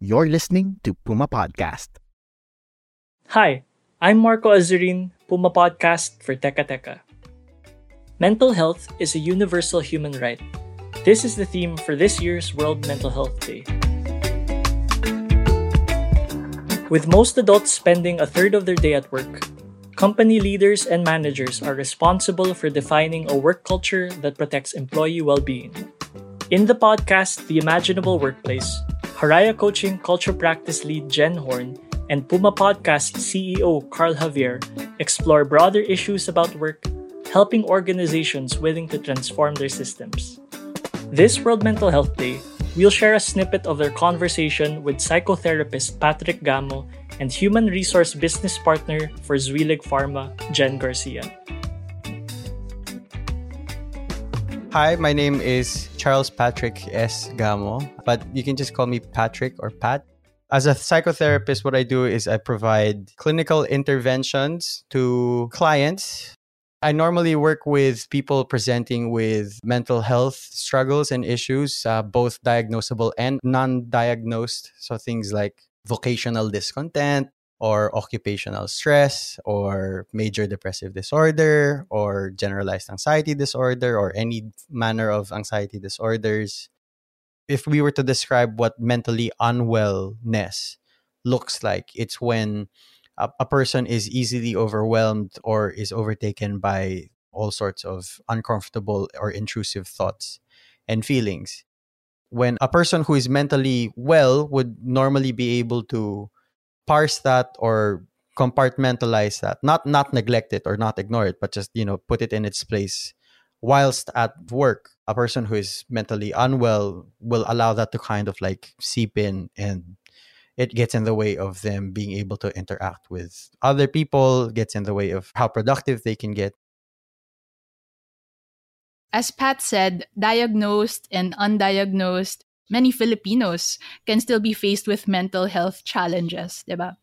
You're listening to Puma Podcast. Hi, I'm Marco Azurin, Puma Podcast for Teka Teka. Mental health is a universal human right. This is the theme for this year's World Mental Health Day. With most adults spending a third of their day at work, company leaders and managers are responsible for defining a work culture that protects employee well being. In the podcast, The Imaginable Workplace, Haraya Coaching Culture Practice Lead Jen Horn and Puma Podcast CEO Carl Javier explore broader issues about work, helping organizations willing to transform their systems. This World Mental Health Day, we'll share a snippet of their conversation with psychotherapist Patrick Gamo and human resource business partner for Zuellig Pharma, Jen Garcia. Hi, my name is Charles Patrick S. Gamo, but you can just call me Patrick or Pat. As a psychotherapist, what I do is I provide clinical interventions to clients. I normally work with people presenting with mental health struggles and issues, uh, both diagnosable and non diagnosed. So things like vocational discontent, or occupational stress or major depressive disorder or generalized anxiety disorder or any manner of anxiety disorders. If we were to describe what mentally unwellness looks like, it's when a, a person is easily overwhelmed or is overtaken by all sorts of uncomfortable or intrusive thoughts and feelings. When a person who is mentally well would normally be able to parse that or compartmentalize that. Not not neglect it or not ignore it but just you know put it in its place whilst at work. A person who is mentally unwell will allow that to kind of like seep in and it gets in the way of them being able to interact with other people gets in the way of how productive they can get. As pat said diagnosed and undiagnosed many Filipinos can still be faced with mental health challenges, diba?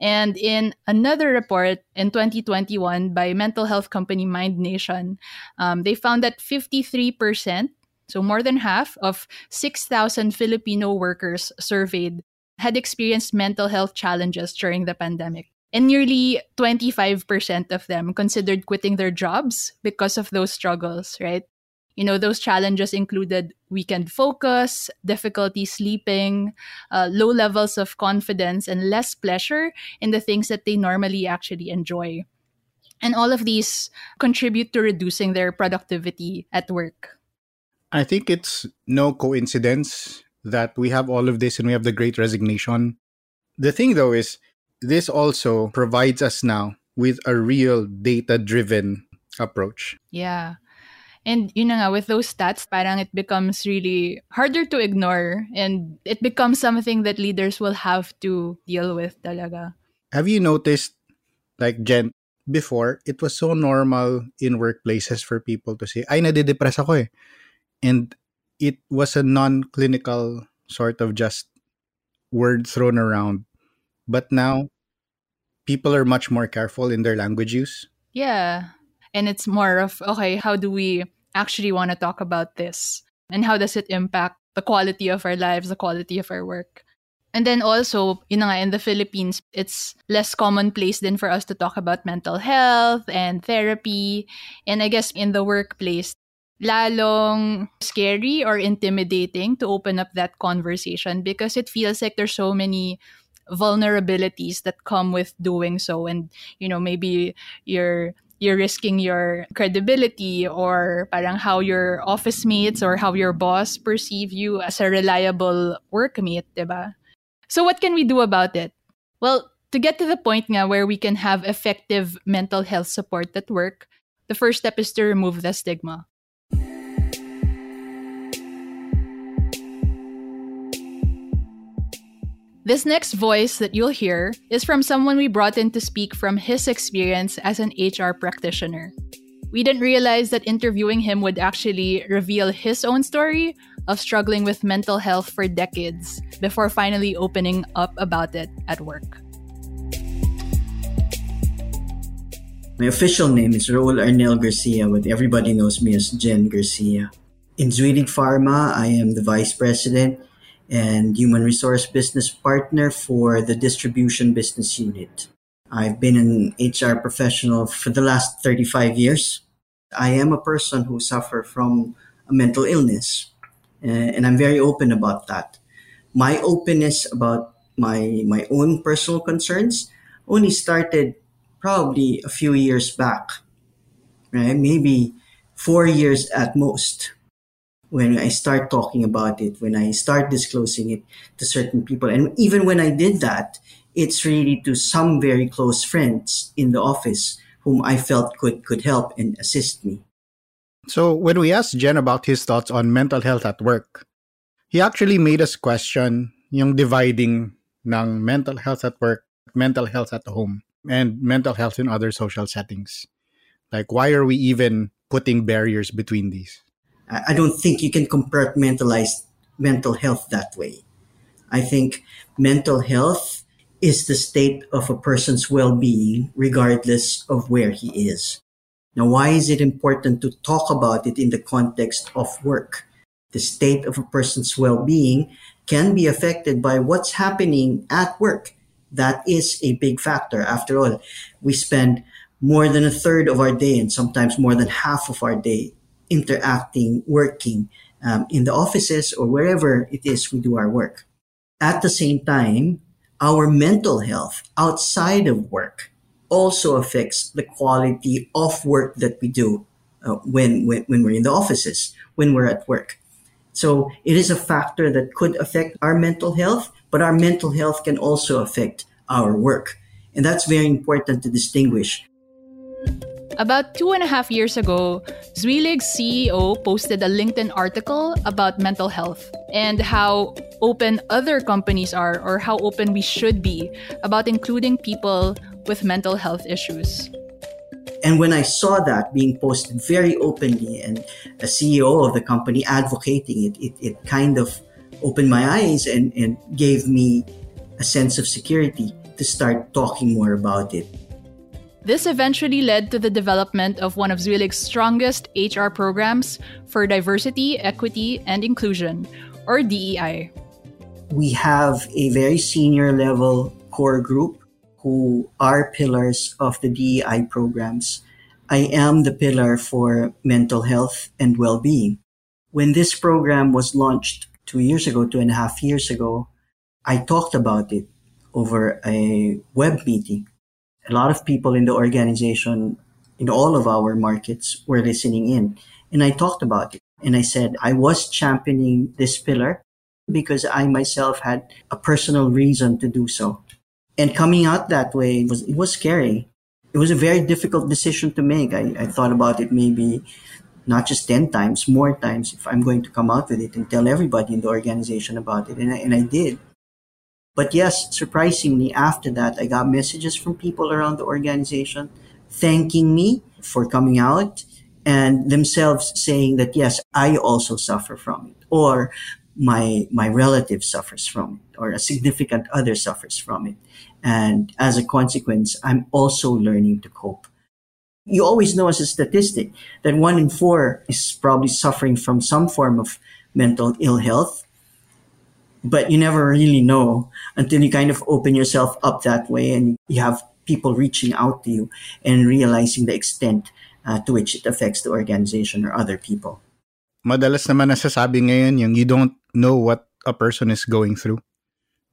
And in another report in 2021 by mental health company Mind Nation, um, they found that 53%, so more than half of 6,000 Filipino workers surveyed had experienced mental health challenges during the pandemic. And nearly 25% of them considered quitting their jobs because of those struggles, right? You know, those challenges included weekend focus, difficulty sleeping, uh, low levels of confidence, and less pleasure in the things that they normally actually enjoy. And all of these contribute to reducing their productivity at work. I think it's no coincidence that we have all of this and we have the great resignation. The thing though is, this also provides us now with a real data driven approach. Yeah. And you know nga, with those stats, parang it becomes really harder to ignore and it becomes something that leaders will have to deal with talaga. Have you noticed, like Jen, before, it was so normal in workplaces for people to say, ay, nadidepress ako eh. And it was a non-clinical sort of just word thrown around. But now, people are much more careful in their language use. Yeah and it's more of okay how do we actually want to talk about this and how does it impact the quality of our lives the quality of our work. And then also you know in the philippines it's less commonplace than for us to talk about mental health and therapy. And i guess in the workplace lalong scary or intimidating to open up that conversation because it feels like there's so many vulnerabilities that come with doing so. And you know maybe you're you're risking your credibility or parang how your office mates or how your boss perceive you as a reliable workmate, diba? So what can we do about it? Well, to get to the point nga where we can have effective mental health support at work, the first step is to remove the stigma. This next voice that you'll hear is from someone we brought in to speak from his experience as an HR practitioner. We didn't realize that interviewing him would actually reveal his own story of struggling with mental health for decades before finally opening up about it at work. My official name is Raul Arnel Garcia, but everybody knows me as Jen Garcia. In Zuellig Pharma, I am the Vice President and Human Resource Business Partner for the Distribution Business Unit. I've been an HR professional for the last 35 years. I am a person who suffer from a mental illness, uh, and I'm very open about that. My openness about my my own personal concerns only started probably a few years back, right? Maybe four years at most when I start talking about it, when I start disclosing it to certain people. And even when I did that, it's really to some very close friends in the office whom I felt could, could help and assist me. So, when we asked Jen about his thoughts on mental health at work, he actually made us question yung dividing ng mental health at work, mental health at home, and mental health in other social settings. Like, why are we even putting barriers between these? I don't think you can compartmentalize mental health that way. I think mental health is the state of a person's well-being regardless of where he is. Now, why is it important to talk about it in the context of work? The state of a person's well-being can be affected by what's happening at work. That is a big factor. After all, we spend more than a third of our day and sometimes more than half of our day interacting, working um, in the offices or wherever it is we do our work. At the same time, our mental health outside of work also affects the quality of work that we do uh, when, when, when we're in the offices, when we're at work. So it is a factor that could affect our mental health, but our mental health can also affect our work. And that's very important to distinguish. About two and a half years ago, Zuellig's CEO posted a LinkedIn article about mental health and how open other companies are, or how open we should be about including people with mental health issues. And when I saw that being posted very openly and a CEO of the company advocating it, it, it kind of opened my eyes and, and gave me a sense of security to start talking more about it. This eventually led to the development of one of Zuellig's strongest HR programs for diversity, equity, and inclusion, or DEI. We have a very senior level core group who are pillars of the DEI programs. I am the pillar for mental health and well being. When this program was launched two years ago, two and a half years ago, I talked about it over a web meeting. A lot of people in the organization, in all of our markets, were listening in. And I talked about it. And I said, I was championing this pillar because I myself had a personal reason to do so and coming out that way was it was scary. It was a very difficult decision to make. I, I thought about it maybe not just 10 times, more times if I'm going to come out with it and tell everybody in the organization about it. And I, and I did. But yes, surprisingly, after that, I got messages from people around the organization thanking me for coming out and themselves saying that, yes, I also suffer from it. Or my my relative suffers from it or a significant other suffers from it and as a consequence i'm also learning to cope you always know as a statistic that one in four is probably suffering from some form of mental ill health but you never really know until you kind of open yourself up that way and you have people reaching out to you and realizing the extent uh, to which it affects the organization or other people madalas naman nasasabi ngayon yung you don't know what a person is going through.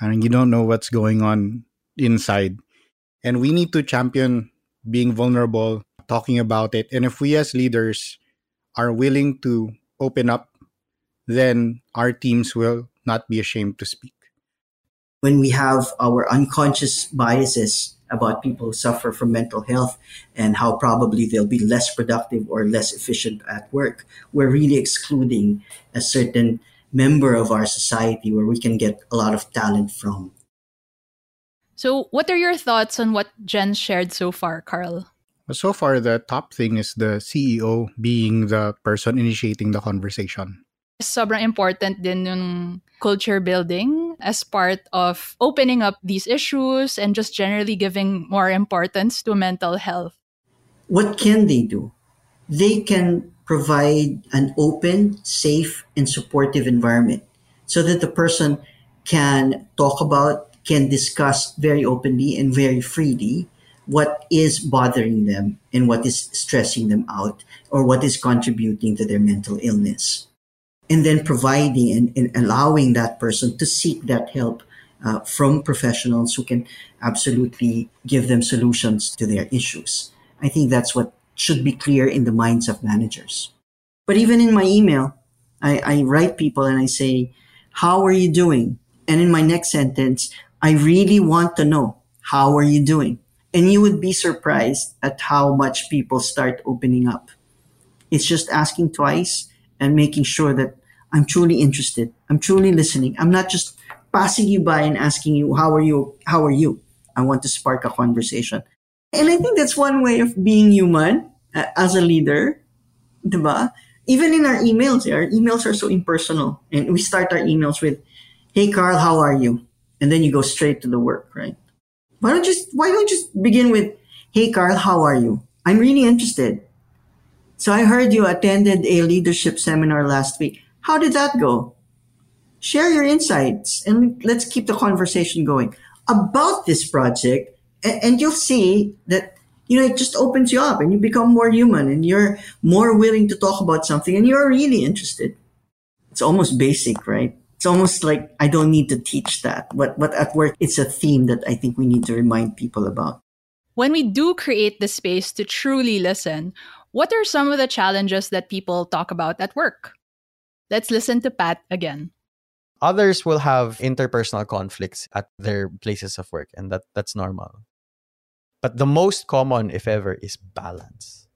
And you don't know what's going on inside. And we need to champion being vulnerable, talking about it. And if we as leaders are willing to open up, then our teams will not be ashamed to speak. When we have our unconscious biases about people who suffer from mental health and how probably they'll be less productive or less efficient at work, we're really excluding a certain member of our society where we can get a lot of talent from. So, what are your thoughts on what Jen shared so far, Carl? So far, the top thing is the CEO being the person initiating the conversation. Sobrang important din yung culture building as part of opening up these issues and just generally giving more importance to mental health. What can they do? They can provide an open, safe, and supportive environment so that the person can talk about, can discuss very openly and very freely what is bothering them and what is stressing them out or what is contributing to their mental illness. And then providing and, and allowing that person to seek that help uh, from professionals who can absolutely give them solutions to their issues. I think that's what should be clear in the minds of managers. But even in my email, I, I write people and I say, How are you doing? And in my next sentence, I really want to know, How are you doing? And you would be surprised at how much people start opening up. It's just asking twice and making sure that I'm truly interested. I'm truly listening. I'm not just passing you by and asking you, how are you? How are you? I want to spark a conversation. And I think that's one way of being human uh, as a leader. Diba? Even in our emails, our emails are so impersonal. And we start our emails with, hey, Carl, how are you? And then you go straight to the work, right? Why don't you why don't you just begin with, hey Carl, how are you? I'm really interested. So I heard you attended a leadership seminar last week. How did that go? Share your insights and let's keep the conversation going about this project. And you'll see that, you know, it just opens you up and you become more human and you're more willing to talk about something and you're really interested. It's almost basic, right? it's almost like I don't need to teach that. But but at work, it's a theme that I think we need to remind people about. When we do create the space to truly listen, what are some of the challenges that people talk about at work? Let's listen to Pat again. Others will have interpersonal conflicts at their places of work, and that, that's normal. But the most common, if ever, is balance.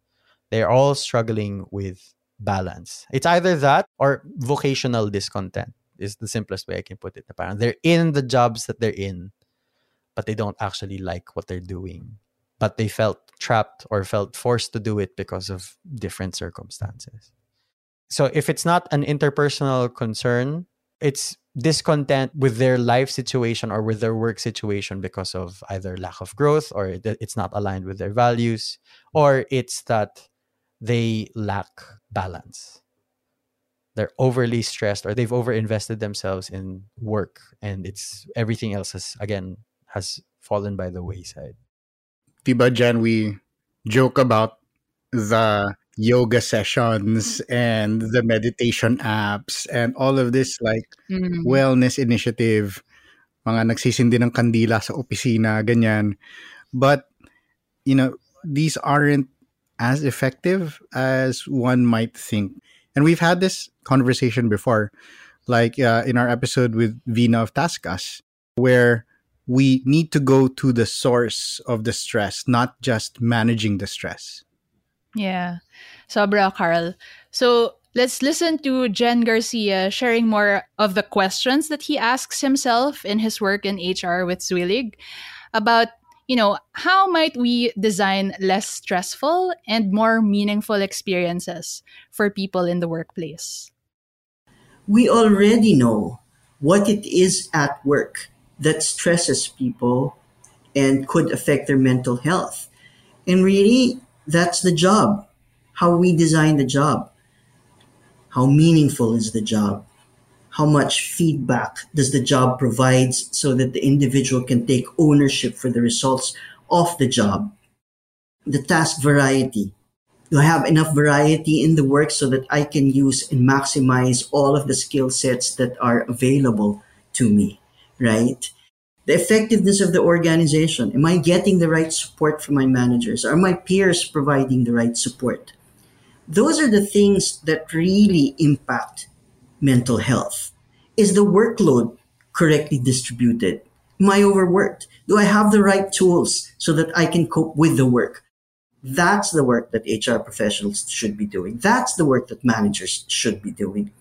They're all struggling with balance. It's either that or vocational discontent is the simplest way I can put it. They're in the jobs that they're in, but they don't actually like what they're doing. But they felt trapped or felt forced to do it because of different circumstances. So if it's not an interpersonal concern, it's discontent with their life situation or with their work situation because of either lack of growth or it's not aligned with their values or it's that they lack balance they're overly stressed or they've overinvested themselves in work and it's everything else has again has fallen by the wayside. Diba Jan, we joke about the yoga sessions and the meditation apps and all of this like mm-hmm. wellness initiative mga nagsisindi ng kandila sa opisina ganyan but you know these aren't as effective as one might think and we've had this conversation before, like uh, in our episode with Vina of Taskas, where we need to go to the source of the stress, not just managing the stress. Yeah. Sobra, Carl. So let's listen to Jen Garcia sharing more of the questions that he asks himself in his work in HR with Zuellig about you know, how might we design less stressful and more meaningful experiences for people in the workplace? We already know what it is at work that stresses people and could affect their mental health. And really, that's the job. How we design the job. How meaningful is the job? how much feedback does the job provides so that the individual can take ownership for the results of the job the task variety do i have enough variety in the work so that i can use and maximize all of the skill sets that are available to me right the effectiveness of the organization am i getting the right support from my managers are my peers providing the right support those are the things that really impact mental health? Is the workload correctly distributed? Am I overworked? Do I have the right tools so that I can cope with the work? That's the work that HR professionals should be doing. That's the work that managers should be doing.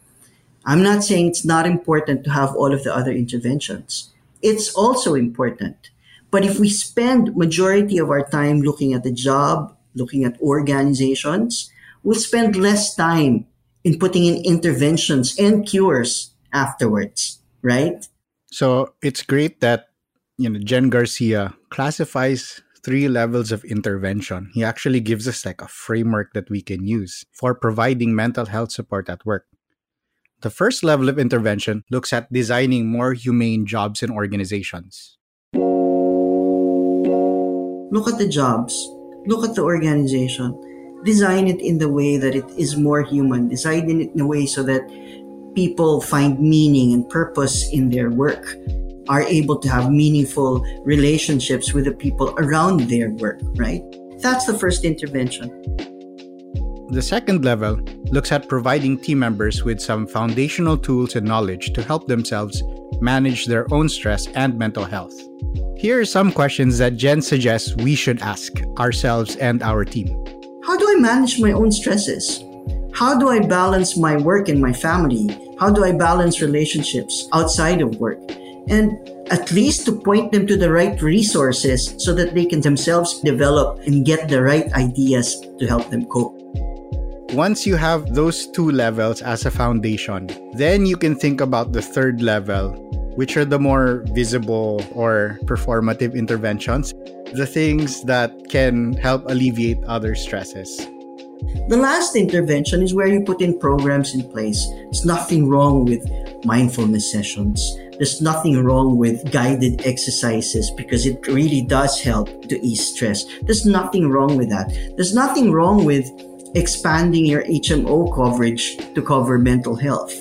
I'm not saying it's not important to have all of the other interventions. It's also important. But if we spend majority of our time looking at the job, looking at organizations, we'll spend less time in putting in interventions and cures afterwards, right? So it's great that you know Jen Garcia classifies three levels of intervention. He actually gives us like a framework that we can use for providing mental health support at work. The first level of intervention looks at designing more humane jobs and organizations. Look at the jobs, look at the organization, design it in the way that it is more human, design it in a way so that people find meaning and purpose in their work are able to have meaningful relationships with the people around their work, right? That's the first intervention. The second level looks at providing team members with some foundational tools and knowledge to help themselves manage their own stress and mental health. Here are some questions that Jen suggests we should ask ourselves and our team. How do I manage my own stresses? How do I balance my work and my family? How do I balance relationships outside of work? and at least to point them to the right resources so that they can themselves develop and get the right ideas to help them cope. Once you have those two levels as a foundation, then you can think about the third level, which are the more visible or performative interventions, the things that can help alleviate other stresses. The last intervention is where you put in programs in place. There's nothing wrong with mindfulness sessions there's nothing wrong with guided exercises because it really does help to ease stress. There's nothing wrong with that. There's nothing wrong with expanding your HMO coverage to cover mental health.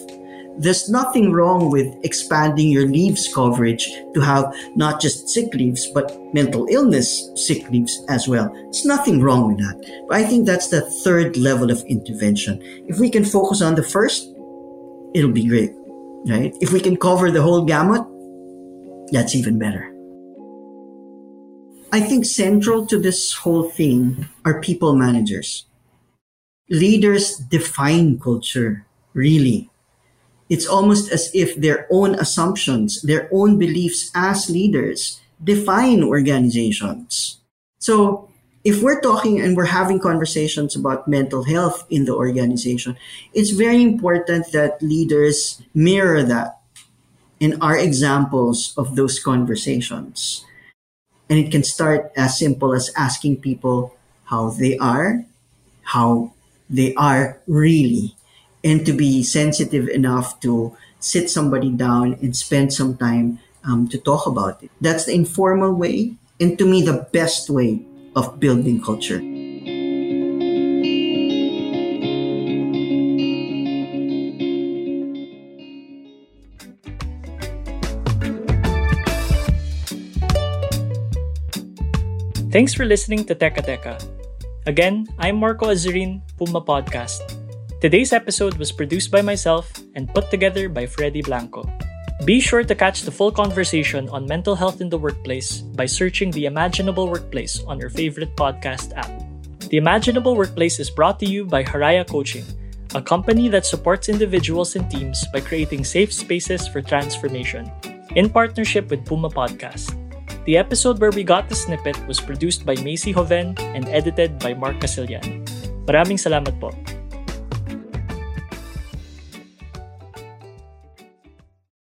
There's nothing wrong with expanding your leaves coverage to have not just sick leaves, but mental illness sick leaves as well. There's nothing wrong with that. But I think that's the third level of intervention. If we can focus on the first, it'll be great right? If we can cover the whole gamut, that's even better. I think central to this whole thing are people managers. Leaders define culture, really. It's almost as if their own assumptions, their own beliefs as leaders define organizations. So if we're talking and we're having conversations about mental health in the organization, it's very important that leaders mirror that and are examples of those conversations. And it can start as simple as asking people how they are, how they are really, and to be sensitive enough to sit somebody down and spend some time um, to talk about it. That's the informal way, and to me, the best way of building culture. Thanks for listening to Teka Teka. Again, I'm Marco Azurin, Puma Podcast. Today's episode was produced by myself and put together by Freddy Blanco. Be sure to catch the full conversation on mental health in the workplace by searching The Imaginable Workplace on your favorite podcast app. The Imaginable Workplace is brought to you by Haraya Coaching, a company that supports individuals and teams by creating safe spaces for transformation, in partnership with Puma Podcast. The episode where we got the snippet was produced by Macy Hoven and edited by Mark Casillan. Maraming salamat po.